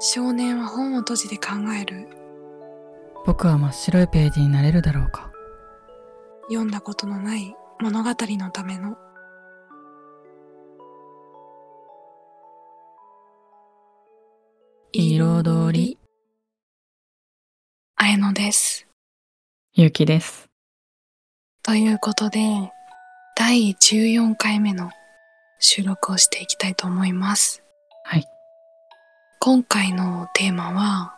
少年は本を閉じて考える。僕は真っ白いページになれるだろうか。読んだことのない物語のための。彩り。あやのです。ゆうきです。ということで第14回目の収録をしていきたいと思います。はい今回のテーマは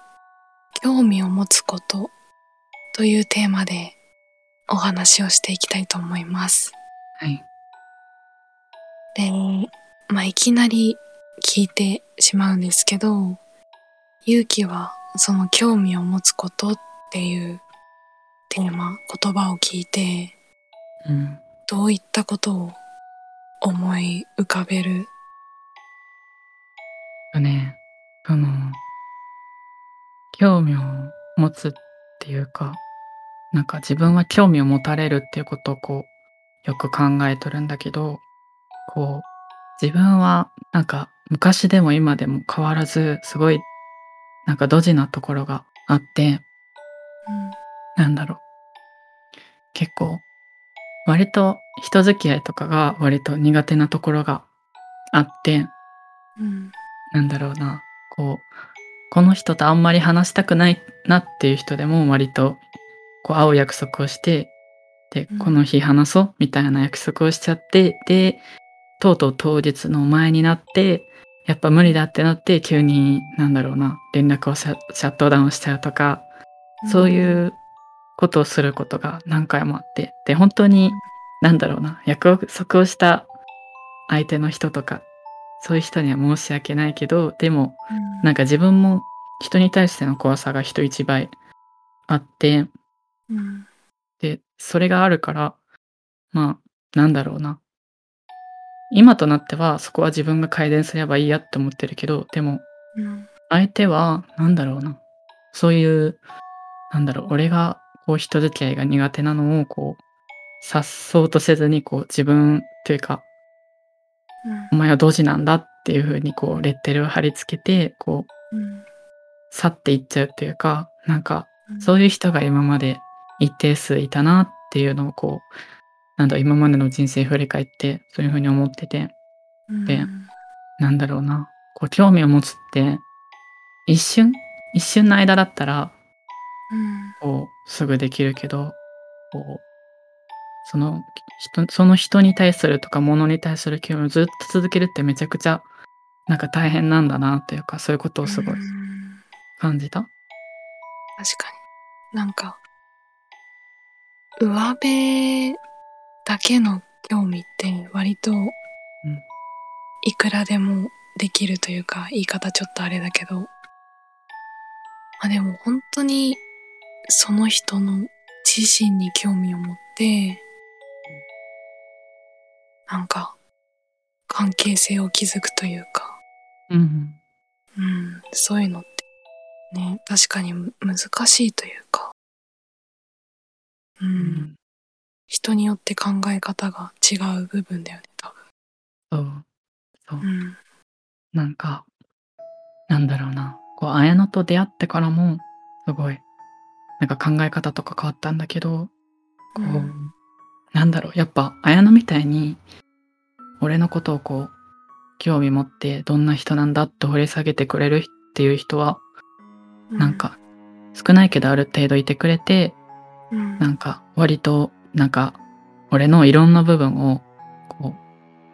興味を持つことというテーマでお話をしていきたいと思います。はい。で、まあ、いきなり聞いてしまうんですけど勇気はその興味を持つことっていうテーマ言葉を聞いてうん。どういったことを思い浮かべる？とねその興味を持つっていうかなんか自分は興味を持たれるっていうことをこうよく考えとるんだけどこう自分はなんか昔でも今でも変わらずすごいなんかドジなところがあってなんだろう。結構割と人付き合いとかが割と苦手なところがあってうん。なんだろうなこうこの人とあんまり話したくないなっていう人でも割とこう会う約束をしてでうん。この日話そうみたいな約束をしちゃってでとうとう当日の前になってやっぱ無理だってなって急になんだろうな連絡をシャシャットダウンしちゃうとかそういうことをすることが何回もあってで本当になんだろうな約束をした相手の人とかそういう人には申し訳ないけどでもなんか自分も人に対しての怖さが人一倍あってうん。でそれがあるからまあなんだろうな。今となってはそこは自分が改善すればいいやって思ってるけどでもうん。相手はなんだろうな。そういうなんだろう俺がこう人付き合いが苦手なのをこう察そうとせずにこう自分というかお前はドジなんだっていう風にこうレッテルを貼り付けてこううん。去っていっちゃうっていうかなんかうん。そういう人が今まで一定数いたなっていうのをこうなんだ今までの人生振り返ってそういう風に思ってて。うん。でなんだろうな。こう興味を持つって一瞬一瞬の間だったらうん。こうすぐできるけどこうその人その人に対するとか物に対する興味をずっと続けるってめちゃくちゃなんか大変なんだなというかそういうことをすごいうん。感じた？確かに。なんか上辺だけの興味って割といくらでもできるというか言い方ちょっとあれだけど。まあでも本当にその人の自身に興味を持ってなんか関係性を築くというか。うんうん、そういうのってね、確かにむ難しいというか、うん、うん。人によって考え方が違う部分だよね、多そう。そう。分。うん、なんかなんだろうな。こう綾乃と出会ってからもすごいなんか考え方とか変わったんだけどこう、うんなんだろうやっぱ綾乃みたいに俺のことをこう興味持ってどんな人なんだって掘り下げてくれるっていう人はなん、か少ないけどある程度いてくれてうん、なんか割となんか俺のいろんな部分をこ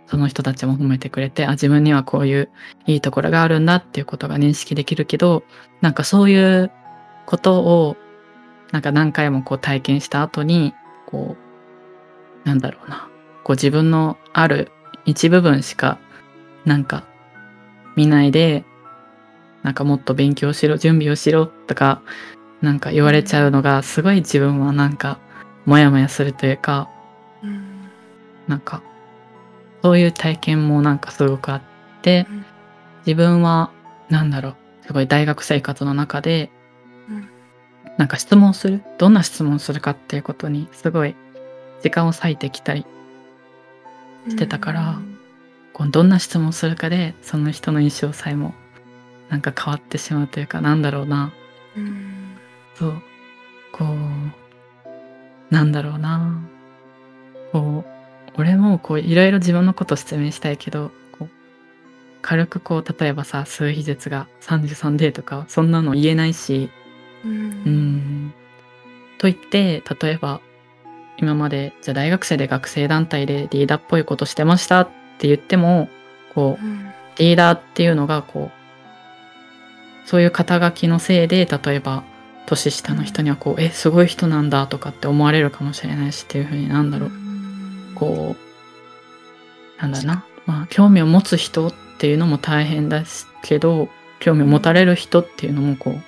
うその人たちも褒めてくれてあ自分にはこういういいところがあるんだっていうことが認識できるけどなんかそういうことをなんか何回もこう体験した後にこうなんだろうな。こう自分のある一部分しかなんか見ないでなんかもっと勉強しろ準備をしろとかなんか言われちゃうのがすごい自分はなんかモヤモヤするというかうん、なんかそういう体験もなんかすごくあってうん。自分はなんだろうすごい大学生活の中でうん。なんか質問するどんな質問するかっていうことにすごい時間を割いてきたりしてたからこうどんな質問するかでその人の印象さえもなんか変わってしまうというかなんだろうな。うん。そう。こうなんだろうな。こう俺もこういろいろ自分のこと説明したいけど軽くこう例えばさ数比術が33でとかそんなの言えないしううんん。と言って例えば今までじゃあ大学生で学生団体でリーダーっぽいことしてましたって言ってもこううん。リーダーっていうのがこうそういう肩書きのせいで例えば年下の人にはこうえすごい人なんだとかって思われるかもしれないしっていうふうになんだろう。こうなんだな。まあ興味を持つ人っていうのも大変だしけど興味を持たれる人っていうのもこう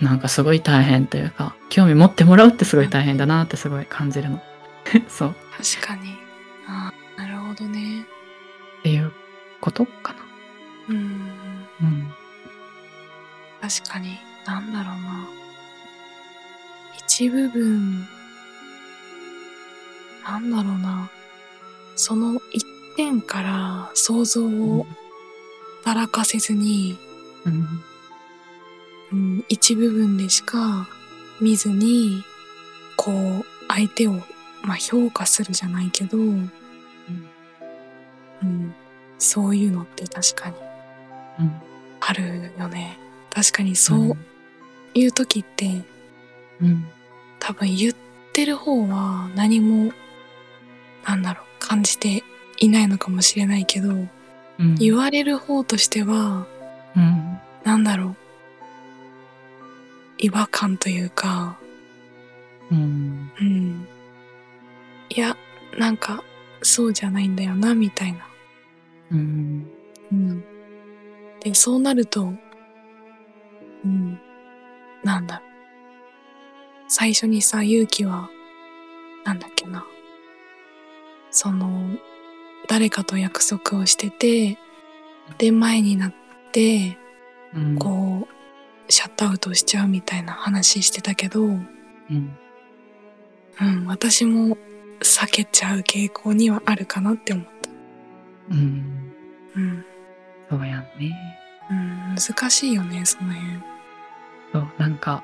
なんかすごい大変というか興味持ってもらうってすごい大変だなってすごい感じるの。そう。確かに。あーなるほどね。っていうことかな。うんうん確かに。なんだろうな。一部分なんだろうな。その一点から想像を働かせずに、うんうん、一部分でしか見ずにこう相手を、まあ、評価するじゃないけど、うん、そういうのって確かにうんあるよね。確かにそういう時って、うん多分言ってる方は何もなんだろう感じていないのかもしれないけど、うん。言われる方としてはうん。なんだろう違和感というか。うん。うん。いやなんかそうじゃないんだよなみたいな、うん。うん、でそうなるとうん。なんだろう。最初にさ勇気はなんだっけな。その誰かと約束をしててで前になってうん。こうシャットアウトしちゃうみたいな話してたけど、うん、うん私も避けちゃう傾向にはあるかなって思った。うん。うん、そうやんね。うん、難しいよね、その辺。そうなんか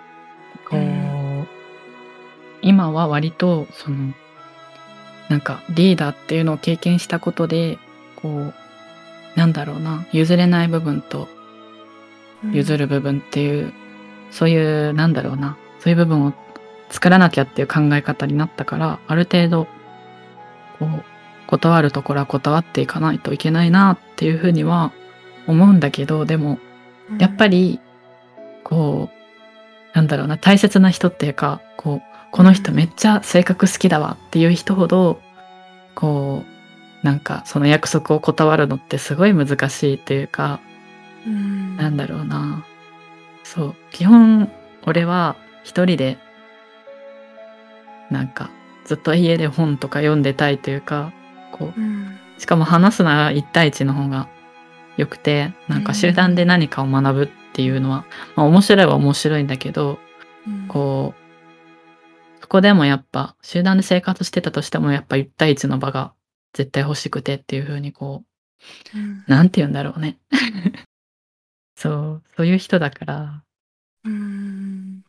こう、う今は割とそのなんかリーダーっていうのを経験したことでこうなんだろうな譲れない部分と譲る部分っていう、そういうなんだろうな。そういう部分を作らなきゃっていう考え方になったからある程度こう断るところは断っていかないといけないなっていうふうには思うんだけどでもうん、やっぱりこうなんだろうな。大切な人っていうかこうこの人めっちゃ性格好きだわっていう人ほどこうなんかその約束を断るのってすごい難しいっていうかうん、なんだろうな。そう。基本俺は一人でなんかずっと家で本とか読んでたいというかこううん、しかも話すなら1対1の方が良くてなんか集団で何かを学ぶっていうのは、まあ面白いは面白いんだけどうん、こうそこでもやっぱ集団で生活してたとしてもやっぱ1対1の場が絶対欲しくてっていう風にこうん、うなんて言うんだろうねそうそういう人だから。うん、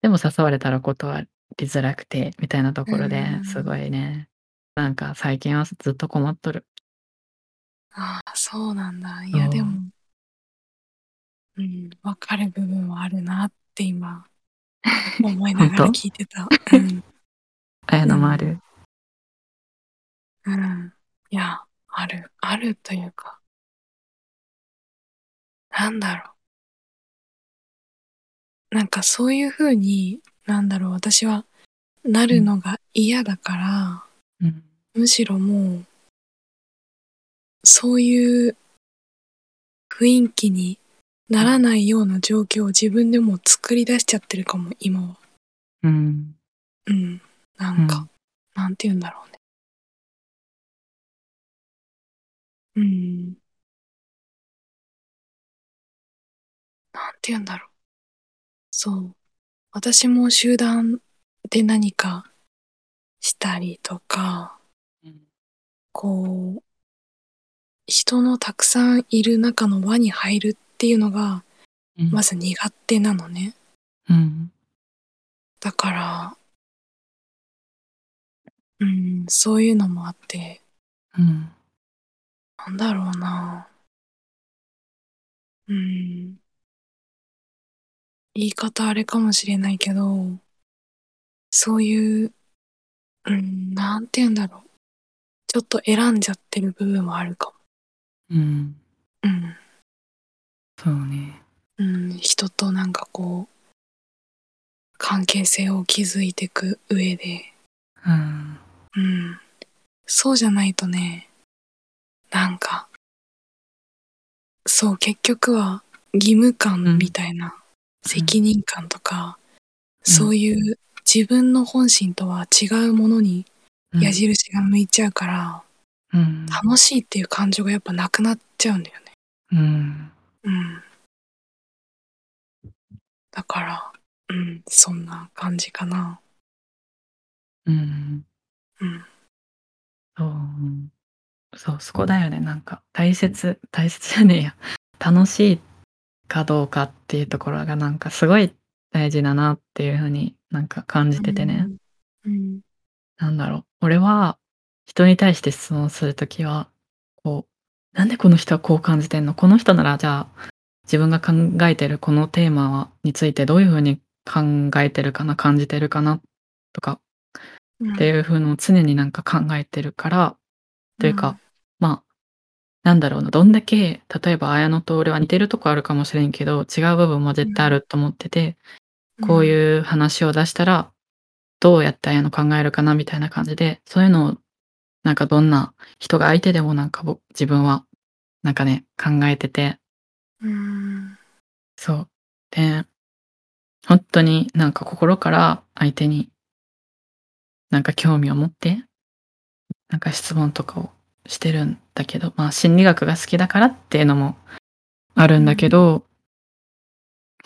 でも誘われたら断りづらくてみたいなところでうん。すごいね。なんか最近はずっと困っとる。ああ、そうなんだ。いや、そう。でも、うん、わかる部分はあるなって今、思いながら聞いてた。うん、あやのもある。うん。いや、ある、あるというか、なんだろう。なんかそういう風に、なんだろう、私はなるのが嫌だから、うんむしろもう、そういう雰囲気にならないような状況を自分でもう作り出しちゃってるかも、今は。うんうん。なんか、なんて言うんだろうね。うん。なんて言うんだろう。そう。私も集団で何かしたりとか、うんこう、人のたくさんいる中の輪に入るっっていうのが、うん。まず苦手なのね。うん。だから、うん、そういうのもあって、うん。なんだろうな。うん。言い方あれかもしれないけど、そういう、うん、なんて言うんだろう。ちょっと選んじゃってる部分もあるかも。うん。うん。そうね。うん、人となんかこう、関係性を築いていく上で、うん。うん。そうじゃないとね、なんか、そう、結局は義務感みたいな、責任感とか、うんそういう自分の本心とは違うものにうん。矢印が向いちゃうから、うん。楽しいっていう感情がやっぱなくなっちゃうんだよね。うん。うん。だから、うん、そんな感じかな。うん。うん。そう。そう、そこだよね。なんか、大切、大切じゃねえや。楽しいかどうかっていうところがなんかすごい大事だなっていうふうになんか感じててね。うん。なんだろう。俺は人に対して質問するときは、こう、なんでこの人はこう感じてんの？この人ならじゃあ自分が考えてるこのテーマについてどういうふうに考えてるかな感じてるかなとかうん。っていう風のを常になんか考えてるから、というか、まあ、なんだろうな、どんだけ、例えば綾乃と俺は似てるとこあるかもしれんけど、違う部分も絶対あると思ってて、こうういう話を出したら、どうやって綾乃考えるかなみたいな感じで、そういうのを、なんかどんな人が相手でもなんか僕自分は、なんかね、考えてて、ん。うん。そう。で、本当になんか心から相手になんか興味を持って、なんか質問とかをしてるんだけど、まあ心理学が好きだからっていうのもあるんだけど、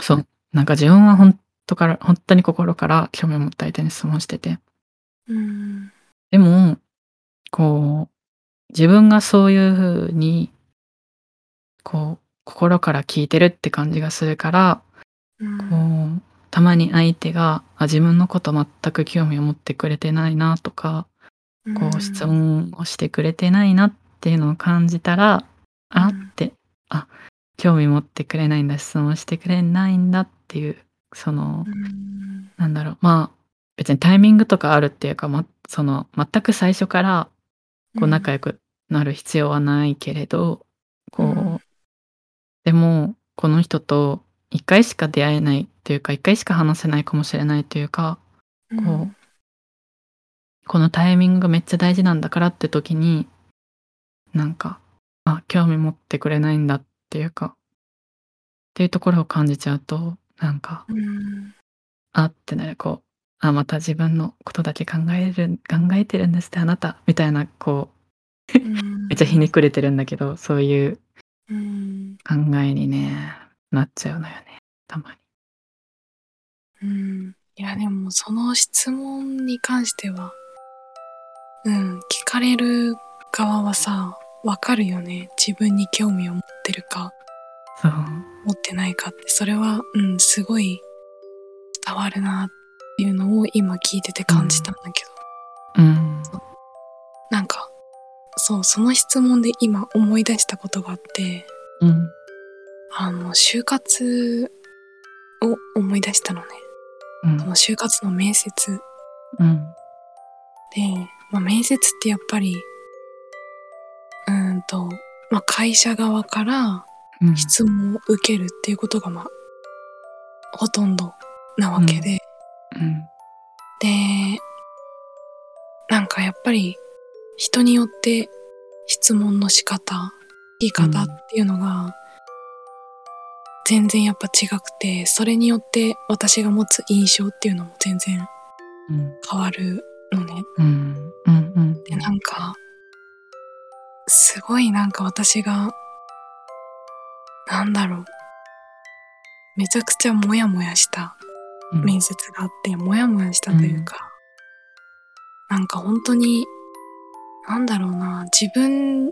そう、なんか自分は本当から、本当に心から興味を持った相手に質問してて、うん。でも、こう、自分がそういう風に、こう、心から聞いてるって感じがするから、うん。こう、たまに相手が、あ、自分のこと全く興味を持ってくれてないなとか、こう質問をしてくれてないなっていうのを感じたら、あうん。って、あ、興味持ってくれないんだ、質問してくれないんだっていう、そのう、ん。なんだろう、まあ、別にタイミングとかあるっていうか、ま、その、全く最初から、こう仲良くなる必要はないけれど、こう、うん。でも、この人と一回しか出会えないっていうか、一回しか話せないかもしれないというか、うん、こう、このタイミングがめっちゃ大事なんだからって時に、なんか、あ、興味持ってくれないんだっていうか、っていうところを感じちゃうと、なんか、うん。あってなる、こう、あ、また自分のことだけ考える、考えてるんですってあなた、みたいな、こう、めっちゃひねくれてるんだけど、そういううん。考えにね、なっちゃうのよね、たまに。うん。いや、でも、その質問に関しては、うん、聞かれる側はさ、わかるよね。自分に興味を持ってるか。持ってないかって、それは、うん、すごい伝わるなっていうのを今聞いてて感じたんだけど、うん。なんか、そう、その質問で今思い出したことがあって、うん。あの、就活を思い出したのね。うんその就活の面接うん。で、まあ、面接ってやっぱり、んと、まあ、会社側からうん。質問を受けるっていうことが、まあ、ほとんどなわけで、うん。で、なんかやっぱり人によって質問の仕方、聞き方っていうのが全然やっぱ違くて、それによって私が持つ印象っていうのも全然うん。変わるのね。うん。うん。うん。で、なんか、すごいなんか私が、なんだろう、めちゃくちゃモヤモヤしたうん面接があって、モヤモヤしたというか、なんか本当に、なんだろうな、自分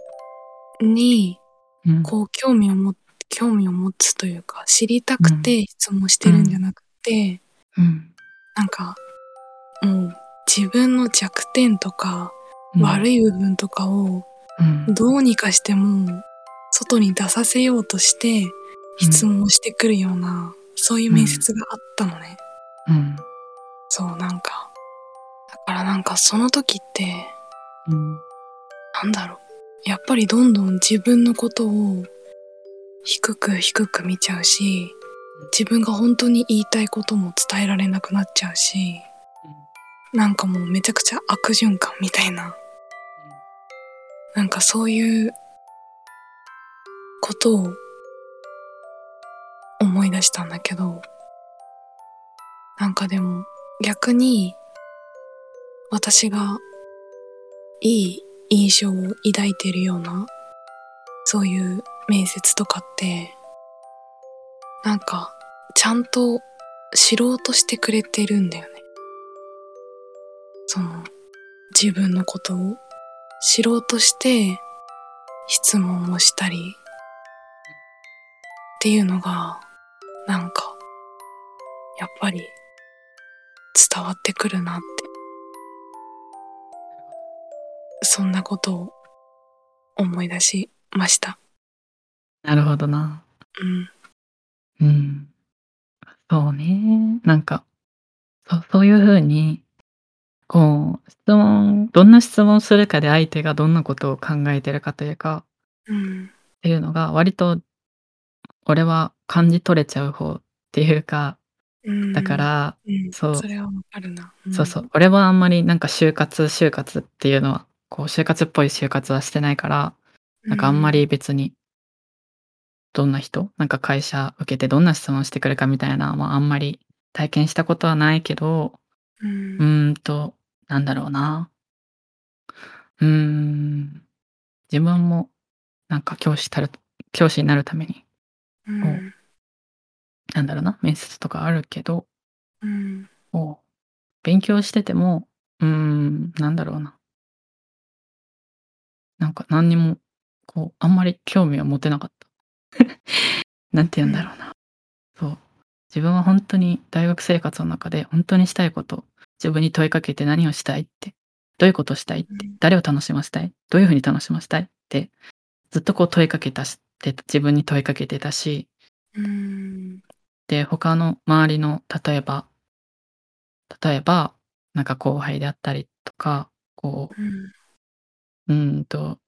にうん。こう興味を持って、興味を持つというか、知りたくて質問してるんじゃなくて、うん。なんか、もう自分の弱点とか、悪い。い部分とかをうん。どうにかしても外に出させようとして質問をしてくるような、そういう面接があったのね。うん。そう、なんか。だからなんかその時って、うん。なんだろう。やっぱりどんどん自分のことを低く低く見ちゃうし、自分が本当に言いたいことも伝えられなくなっちゃうし、なんかもうめちゃくちゃ悪循環みたいな。なんかそういうことを思い出したんだけど、なんかでも逆に私がいい印象を抱いてるようなそういう面接とかってなんかちゃんと知ろうとしてくれてるんだよね。その自分のことを知ろうとして質問をしたりっていうのがなんかやっぱり伝わってくるなってそんなことを思い出しました。なるほどな。うん。うん。そうね。なんか、そうそういう風に、こう、質問どんな質問するかで相手がどんなことを考えてるかというかうん。っていうのが割と俺は感じ取れちゃう方っていうか、うん。だか、ら、うん、そうそれはわかるな。んそうそう、俺はあんまりなんか就活就活っていうのは、こう就活っぽい就活はしてないから、なんかあんまり、別に、どんな人？なんか会社受けてどんな質問してくるかみたいな、まあ、あんまり体験したことはないけど、うん。んと、なんだろうな。うーん、自分もなんか教師たる教師になるために、うん。なんだろうな、面接とかあるけど、うん。勉強してても、うーん、なんだろうな。なんか何にも、こう、あんまり興味を持てなかった。なんて言うんだろうな。そう。自分は本当に大学生活の中で本当にしたいこと、自分に問いかけて何をしたいって、どういうことをしたいって、誰を楽しませたい、どういうふうに楽しませたいって、ずっとこう問いかけたして、自分に問いかけてたし、うん。で、他の周りの、例えば、例えば、なんか後輩であったりとか、こうん。う、んと、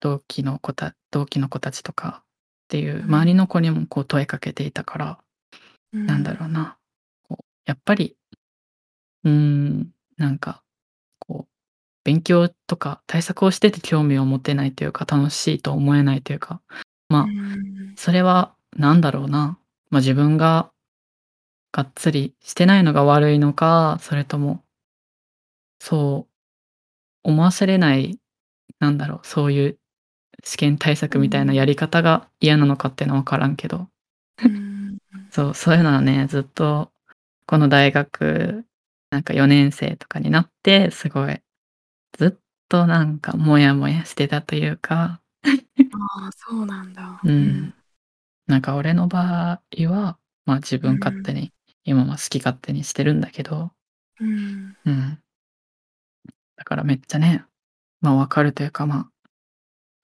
同期の子た同期の子たちとかっていう、うん。周りの子にもこう問いかけていたから、なんだろうな、こう、やっぱり、うーん、なんか、こう、勉強とか対策をしてて興味を持てないというか、楽しいと思えないというか、まあ、うん。それはなんだろうな。まあ、自分ががっつりしてないのが悪いのか、それとも、そう思わせれない、なんだろう、そういう試験対策みたいなやり方が嫌なのかっていうのは分からんけど、うん。そう、そういうのはね、ずっとこの大学、なんか4年生とかになって、すごい、ずっとなんかモヤモヤしてたというか、ああ、そうなんだ。うん。なんか俺の場合は、まあ自分勝手に、今は好き勝手にしてるんだけど、うん。うん。だからめっちゃね、まあわかるというかま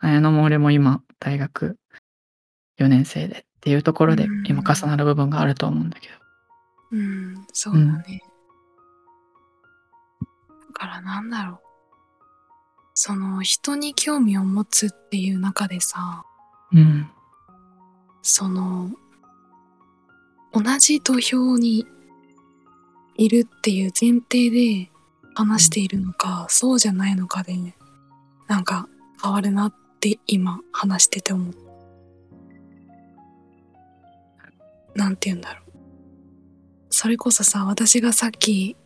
あ、綾野も俺も今大学4年生でっていうところでうん今重なる部分があると思うんだけど。うん。そうだね。だからなんだろう。その人に興味を持つっていう中でさ、うん。その同じ土俵にいるっていう前提で話しているのか、そうじゃないのかでなんか変わるなって今話してて思う。なんて言うんだろう。それこそさ、私がさっき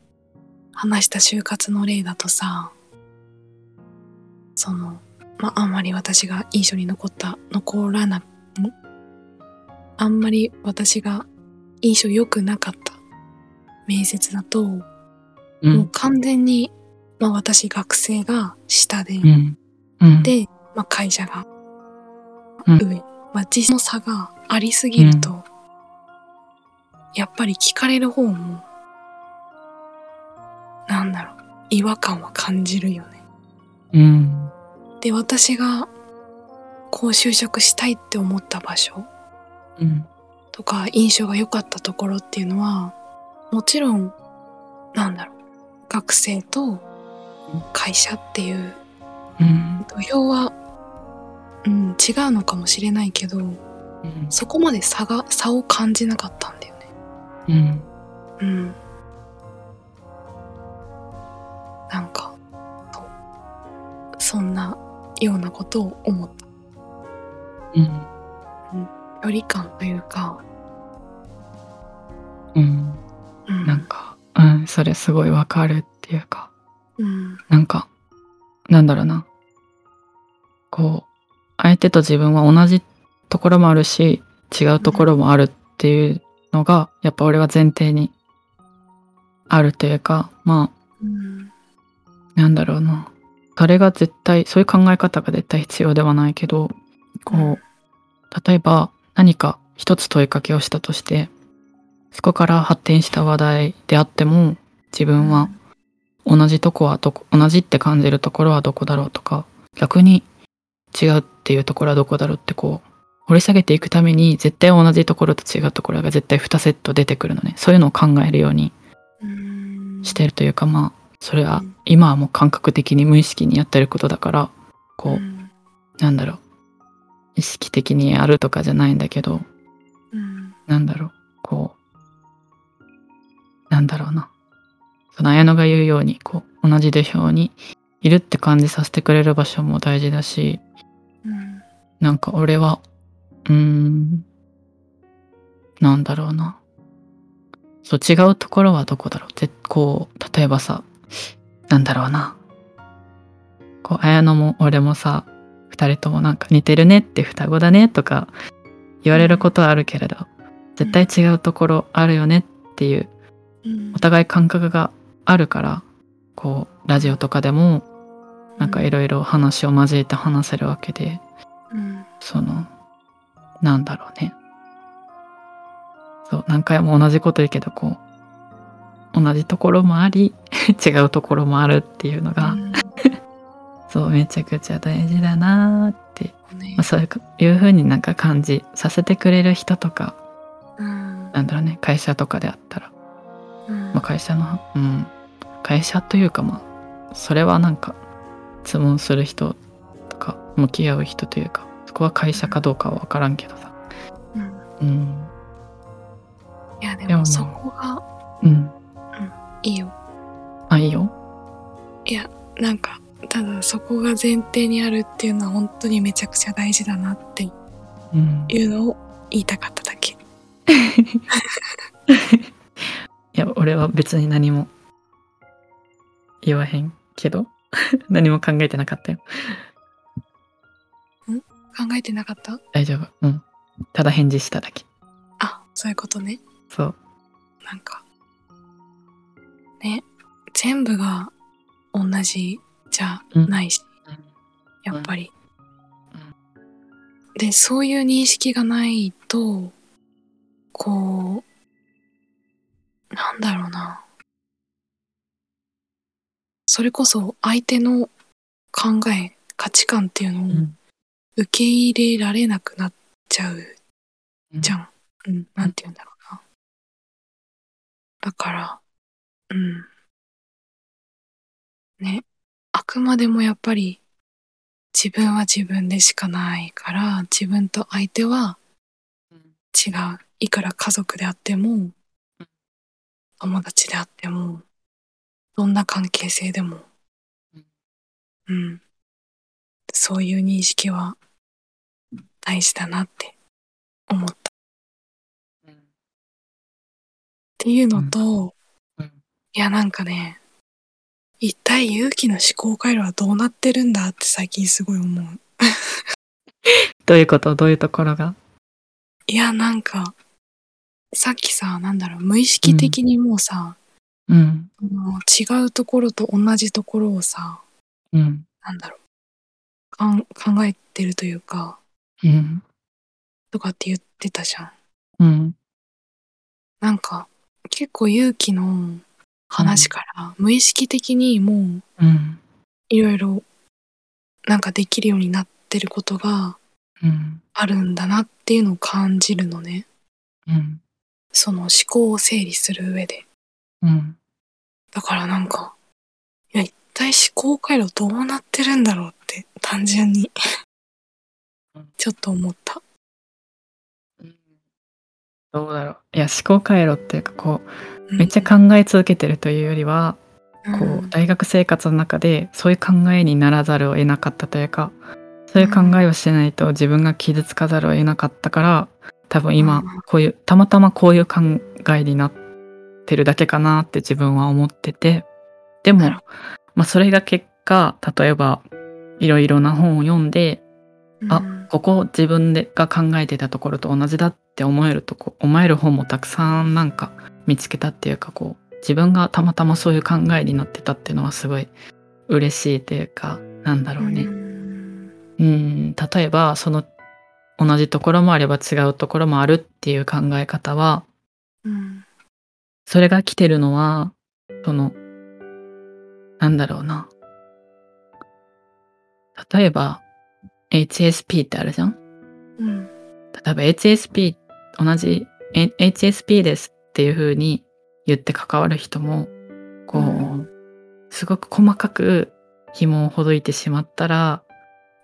話した就活の例だとさ、その、まあ、あんまり私が印象に残った、残らな、ん？あんまり私が印象良くなかった面接だと、う。もうん完全に、まあ私学生が下で、うん。うん。で、まあ会社がうん上、まあ実の差がありすぎると、やっぱり聞かれる方も、なんだろう、違和感は感じるよね。うん。で、私が、こう就職したいって思った場所うん。とか、印象が良かったところっていうのは、もちろん、なんだろう、学生と会社っていううん。土俵は、うん、違うのかもしれないけど、うん。そこまで差が、差を感じなかったんだよね。うん。うんそんなようなことを思った。うん。距離感というか、うん。うん。なんか、うん、それすごいわかるっていうか、うん。なんか、なんだろうな。こう、相手と自分は同じところもあるし、違うところもあるっていうのが、やっぱ俺は前提にあるというか、まうん。あ、なんだろうな。それが絶対、そういう考え方が絶対必要ではないけど、こう、例えば何か一つ問いかけをしたとして、そこから発展した話題であっても、自分は同じとこはどこ、同じって感じるところはどこだろうとか、逆に違うっていうところはどこだろうってこう、掘り下げていくために絶対同じところと違うところが絶対2セット出てくるのね。そういうのを考えるようにうん。してるというか、まあ、それはうん今はもう感覚的に無意識にやってることだから、こう、うん。なんだろう、意識的にやるとかじゃないんだけど、うん。なんだろう、こう、なんだろうな。その綾野が言うように、こう、同じ土俵にいるって感じさせてくれる場所も大事だし、うん。なんか俺は、うーん、なんだろうな。そう、違うところはどこだろう。ぜこう、例えばさ、なんだろうな。こう、綾野も俺もさ、二人ともなんか似てるねって双子だねとか言われることはあるけれど、絶対違うところあるよねっていう、うんお互い感覚があるから、こう、ラジオとかでも、なんかいろいろ話を交えて話せるわけで、うん。その、なんだろうね。そう、何回も同じこと言うけど、こう、同じところもあり、違うところもあるっていうのが、うん。そう、めちゃくちゃ大事だなーって、ねまあ、そういうふうになんか感じさせてくれる人とか、うん。なんだろうね、会社とかであったら、うん。まあ、会社の、うん、会社というかまあ、それはなんか、質問する人とか、向き合う人というか、そこは会社かどうかは分からんけどさ。うん。うん。いやででももそこがうん。いいよあ、いいよ。なんかただそこが前提にあるっていうのは本当にめちゃくちゃ大事だなってうん。いいうのを言いたかっただけ や、俺は別に何も言わへんけど、何も考えてなかったよ。考えてなかった？大丈夫。うん。ただ返事しただけ。あそういうことねそう。なんかね全部が同じじゃないし、やっぱり、でそういう認識がないとこうなんだろうなそれこそ相手の考え価値観っていうのをうん。受け入れられなくなっちゃうじゃん。ん。うん、なんて言うんだろうな。だから、うん。ね。あくまでもやっぱり自分は自分でしかないから、自分と相手は違う。いくら家族であっても、友達であっても、どんな関係性でも、うん。そういう認識は大事だなって思った。っていうのと、うんいやなんかね、一体勇気の思考回路はどうなってるんだって最近すごい思う。どういうこと？どういうところが？いやなんか、さっきさ、なんだろう、無意識的にもうさ、うん。もう違うところと同じところをさ、うん。なんだろう、かん考えてるというか、うん。とかって言ってたじゃん。うん。なんか、結構勇気の話から、無意識的にもううん。いろいろなんかできるようになってることがうん。あるんだなっていうのを感じるのね。うん。その思考を整理する上で。うん。だからなんか、いや、一体思考回路どうなってるんだろうって単純にうん ちょっと思った。どうだろう。いや、思考回路っていうか、こう、うん。めっちゃ考え続けてるというよりは、こう大学生活の中でそういう考えにならざるを得なかったというか、そういう考えをしないと自分が傷つかざるを得なかったから、多分今うん、こういう、たまたまこういう考えになってるだけかなって自分は思ってて、でもまあそれが結果、例えば、いろいろな本を読んで、あうん。ここ自分でが考えてたところと同じだって思えるとこ思える本もたくさんなんか見つけたっていうかこう自分がたまたまそういう考えになってたっていうのはすごい嬉しいというかなんだろうね。うん。うん例えばその同じところもあれば違うところもあるっていう考え方はうんそれが来てるのはそのなんだろうな。例えば HSP ってあるじゃん？うん。例えば HSP 同じえ HSP ですっていう風に言って関わる人もこう、うん。すごく細かく紐をほどいてしまったら、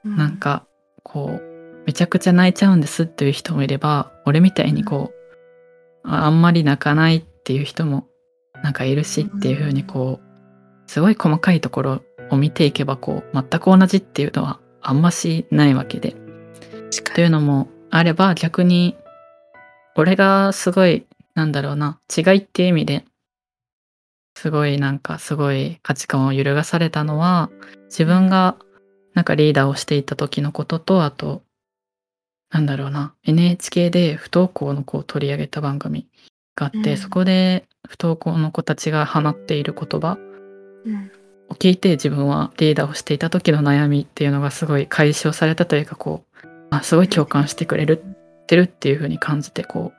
うん。なんかこうめちゃくちゃ泣いちゃうんですっていう人もいれば俺みたいにこうああんまり泣かないっていう人もなんかいるしっていう風にこうすごい細かいところを見ていけばこう全く同じっていうのはあんましないわけで。というのもあれば逆に俺がすごいなんだろうな。違いっていう意味ですごいなんかすごい価値観を揺るがされたのは自分がなんかリーダーをしていた時のこととあとなんだろうな。NHK で不登校の子を取り上げた番組があって、うん。そこで不登校の子たちが放っている言葉うん。を聞いて自分はリーダーをしていた時の悩みっていうのがすごい解消されたというかこうあすごい共感してくれるってるっていう風に感じてこ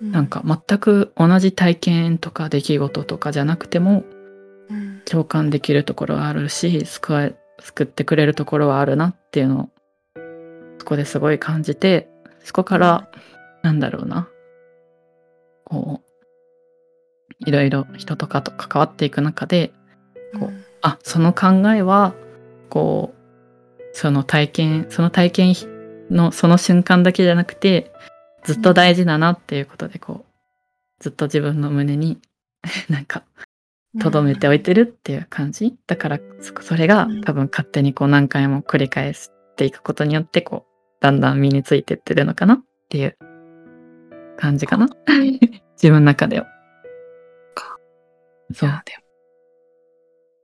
うなんか全く同じ体験とか出来事とかじゃなくてもうん。共感できるところはあるし救え救ってくれるところはあるなっていうのをそこですごい感じてそこからなんだろうなこういろいろ人とかと関わっていく中でこうあその考えはこうその体験その体験のその瞬間だけじゃなくてずっと大事だなっていうことでこうずっと自分の胸に なんか留めておいてるっていう感じ？だからそそれがうん。多分勝手にこう何回も繰り返していくことによってこうだんだん身についてってるのかなっていう感じかな？自分の中では。か。そう。いやで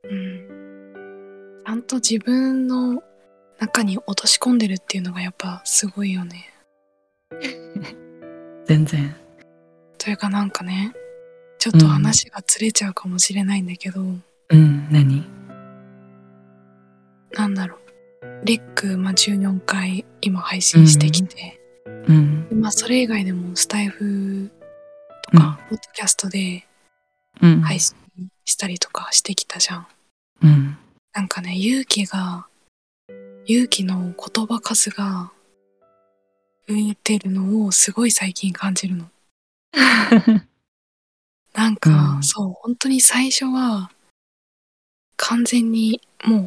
も。うん。ちゃんと自分の中に落とし込んでるっていうのがやっぱすごいよね。全然。というかなんかねちょっと話がずれちゃうかもしれないんだけど、うん何？なんだろう。レック、まあ、14回今配信してきて、うんでまあそれ以外でもスタイフとか、ポッドキャストでうん。配信したりとかしてきたじゃん。うん。なんかね、勇気が、勇気の言葉数が増えてるのをすごい最近感じるの。なんか、うん。そう、本当に最初は完全にもう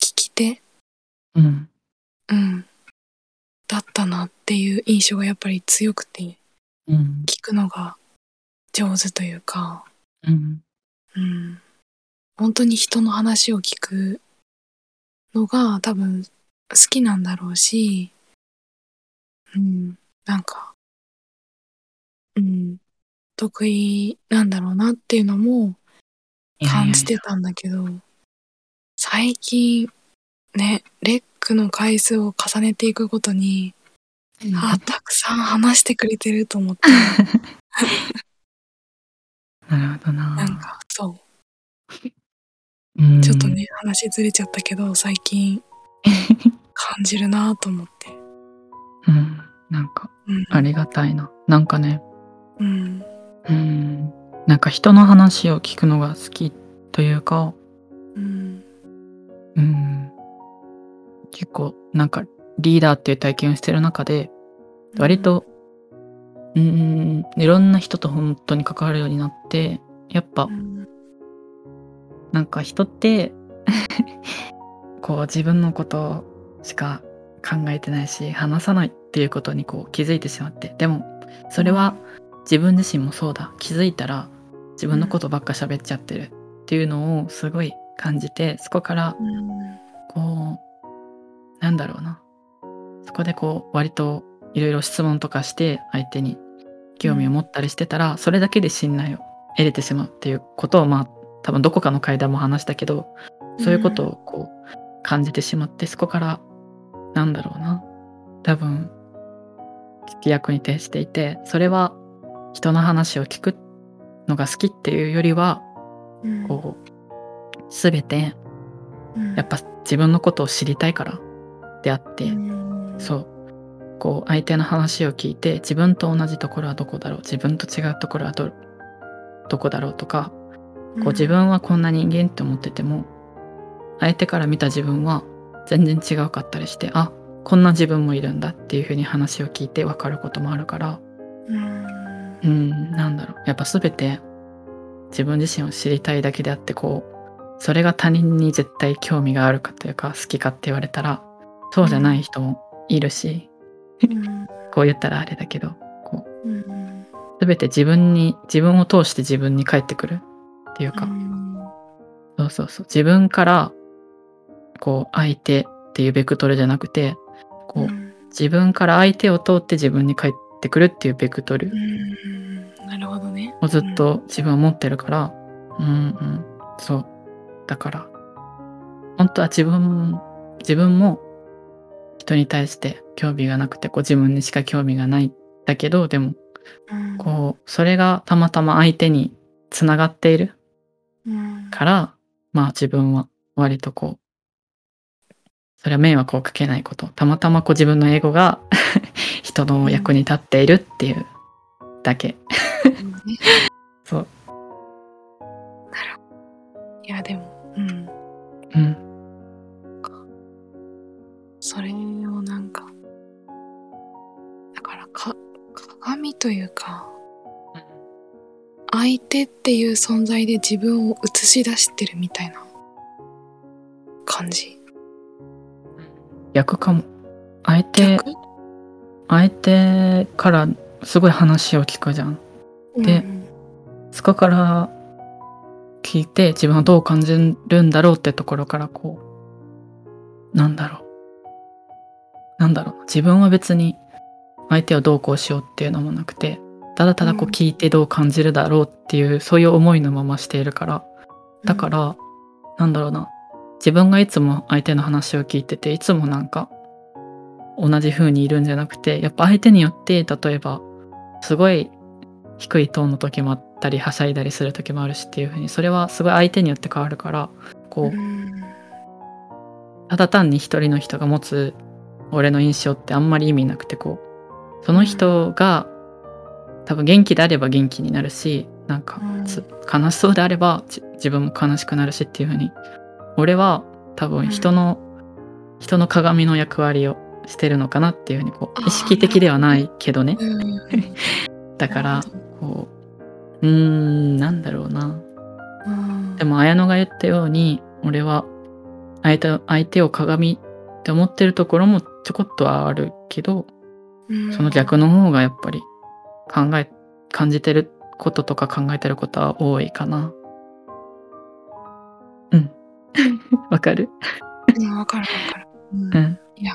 聞き手、うん。うん、だったなっていう印象がやっぱり強くて、うん。聞くのが上手というか、うん。うん、本当に人の話を聞くのが多分好きなんだろうし、うん、なんか、うん、得意なんだろうなっていうのも感じてたんだけど、最近ね、レックの回数を重ねていくごとに、あ、たくさん話してくれてると思って、なるほどな。なんかそう、うんちょっとね、話ずれちゃったけど、最近 感じるなと思って。うんなんか、うん。ありがたいな。なんかね、うん。うん、なんか人の話を聞くのが好きというか、うん。うん、結構なんかリーダーっていう体験をしてる中で、割と、うん、いろんな人と本当に関わるようになって、やっぱうん。なんか人って こう自分のことしか考えてないし話さないっていうことにこう気づいてしまってでもそれは自分自身もそうだ気づいたら自分のことばっか喋っちゃってるっていうのをすごい感じてそこからうん。こうなんだろうなそこでこう割といろいろ質問とかして相手に興味を持ったりしてたら、それだけで信頼を得れてしまうっていうことをまあ多分どこかの会談も話したけどそういうことをこう感じてしまってそこからなんだろうな。多分聞き役に徹していてそれは人の話を聞くのが好きっていうよりはうん。こう全てうん。やっぱ自分のことを知りたいからであって、うん。そう。こう相手の話を聞いて自分と同じところはどこだろう自分と違うところはどどこだろうとかこう自分はこんな人間って思ってても相手から見た自分は全然違うかったりしてあこんな自分もいるんだっていう風に話を聞いて分かることもあるからうん。うんなんだろうやっぱ全て自分自身を知りたいだけであってこうそれが他人に絶対興味があるかというか好きかって言われたらそうじゃない人もいるし、うん。こう言ったらあれだけどこううん。全て自分に自分を通して自分に返ってくるっていうか、そうそうそう。自分からこう相手っていうベクトルじゃなくてこう、うん。自分から相手を通って自分に返ってくるっていうベクトル。をずっと自分は持ってるから。うんうん。そう。だから本当は自分自分も人に対して興味がなくてこう自分にしか興味がない。んだけどでもうん。こうそれがたまたま相手につながっている。うん。からまあ自分は割とこうそれは迷惑をかけないこと。たまたまこう自分の英語が 人の役に立っているっていうだけ。ねそう。いや、でも、うん。うん。それをなんか、だからか、鏡というか、相手っていう存在で自分を映し出してるみたいな感じ。逆かも。相手逆？相手からすごい話を聞くじゃん。でうん。そこから聞いて自分はどう感じるんだろうってところからこうなんだろう。なんだろう。自分は別に相手をどうこうしようっていうのもなくてただただこううん聞いてどう感じるだろうっていう、そういう思いのまましているから。だか、ら、なんだろうな。自分がいつも相手の話を聞いてていつもなんか同じ風にいるんじゃなくてやっぱ相手によって例えばすごい低いトーンの時もあったりはしゃいだりする時もあるしっていう風にそれはすごい相手によって変わるからこううん。ただ単に一人の人が持つ俺の印象ってあんまり意味なくてこうその人が多分元気であれば元気になるしなんかうん。つ悲しそうであればじ自分も悲しくなるしっていう風に。俺は多分人の、人の鏡の役割をしてるのかなっていう風にこう意識的ではないけどね。うん。だからこううーんなんだろうな。うん。でも綾乃が言ったように俺は相手相手を鏡って思ってるところもちょこっとはあるけどうん。その逆の方がやっぱり考え感じてることとか考えてることは多いかなうんわかる？うんわかるわかる。うんうんいや、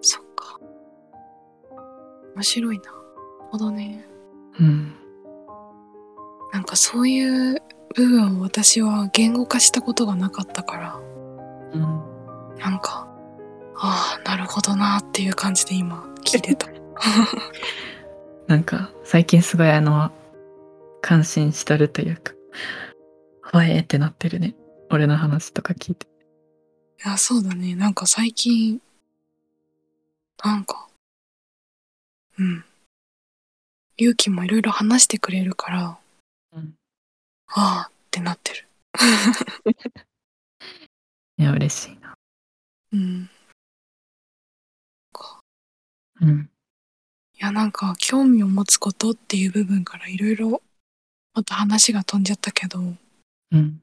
そっか。面白いな。ほどね。うんなんかそういう部分を私は言語化したことがなかったから、うんなんか、ああ、なるほどなっていう感じで今聞いてた。なんか最近すごいあの感心しとるというかほえーってなってるね俺の話とか聞いていや、そうだね。なんか最近、なんか、うん。勇気もいろいろ話してくれるから、うん。ああってなってる。いや、嬉しいな。うん。うん。いや、なんか、興味を持つことっていう部分からいろいろ、また話が飛んじゃったけど、うん。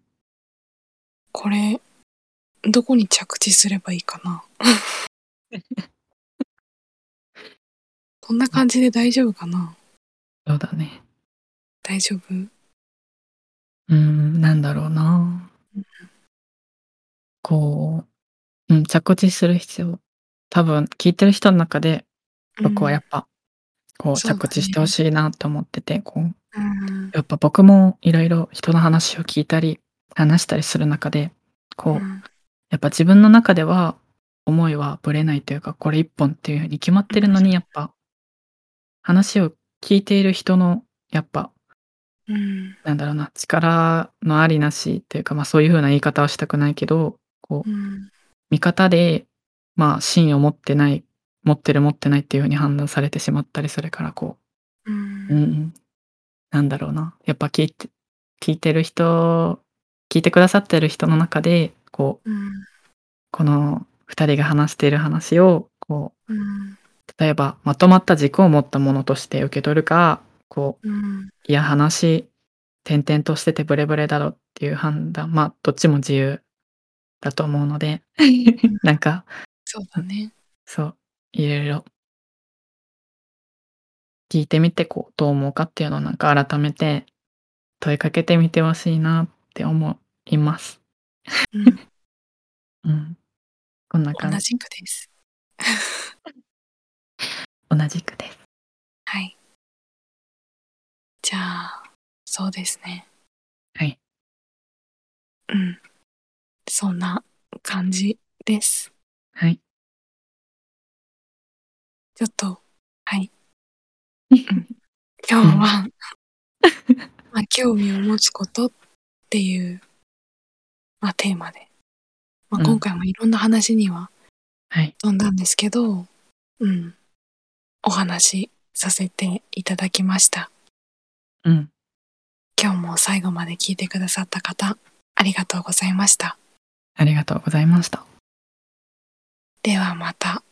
これ、どこに着地すればいいかな？こんな感じで大丈夫かな？そうだね。大丈夫？うーん、なんだろうな。こう、うん、着地する必要、多分聞いてる人の中で、僕はやっぱ、こうそう着地してほしいなと思ってて、こう、うん。やっぱ僕もいろいろ人の話を聞いたり、話したりする中で、こう、うんやっぱ自分の中では思いはぶれないというか、これ一本っていうふうに決まってるのに、やっぱ、話を聞いている人の、やっぱ、うん。なんだろうな、力のありなしっていうか、まあそういう風な言い方はしたくないけど、こう、うん。味方で、まあ芯を持ってない、持ってる持ってないっていう風に判断されてしまったりするから、こうう、うんん。ん、なんだろうな、やっぱ聞いて、聞いてる人、聞いてくださってる人の中で、こう、うん。この二人が話している話を、こう、うん。例えばまとまった軸を持ったものとして受け取るか、こう、うん。いや、話、点々としててブレブレだろっていう判断、まあ、どっちも自由だと思うので、なんか、そうだね。そう、いろいろ、聞いてみて、こう、どう思うかっていうのをなんか改めて問いかけてみてほしいなって思います。うん。うん。こんな同感じ。じくです。同じくです。はい。じゃあ、そうですね。はい。うん。そんな感じです。はい。ちょっと、はい。うん今日は、まあ、興味を持つことっていう、まあ、テーマで、まあ、うん今回もいろんな話にははい。飛んだんですけど、うん、お話しさせていただきました。うん。今日も最後まで聞いてくださった方、ありがとうございました。ありがとうございました。ではまた。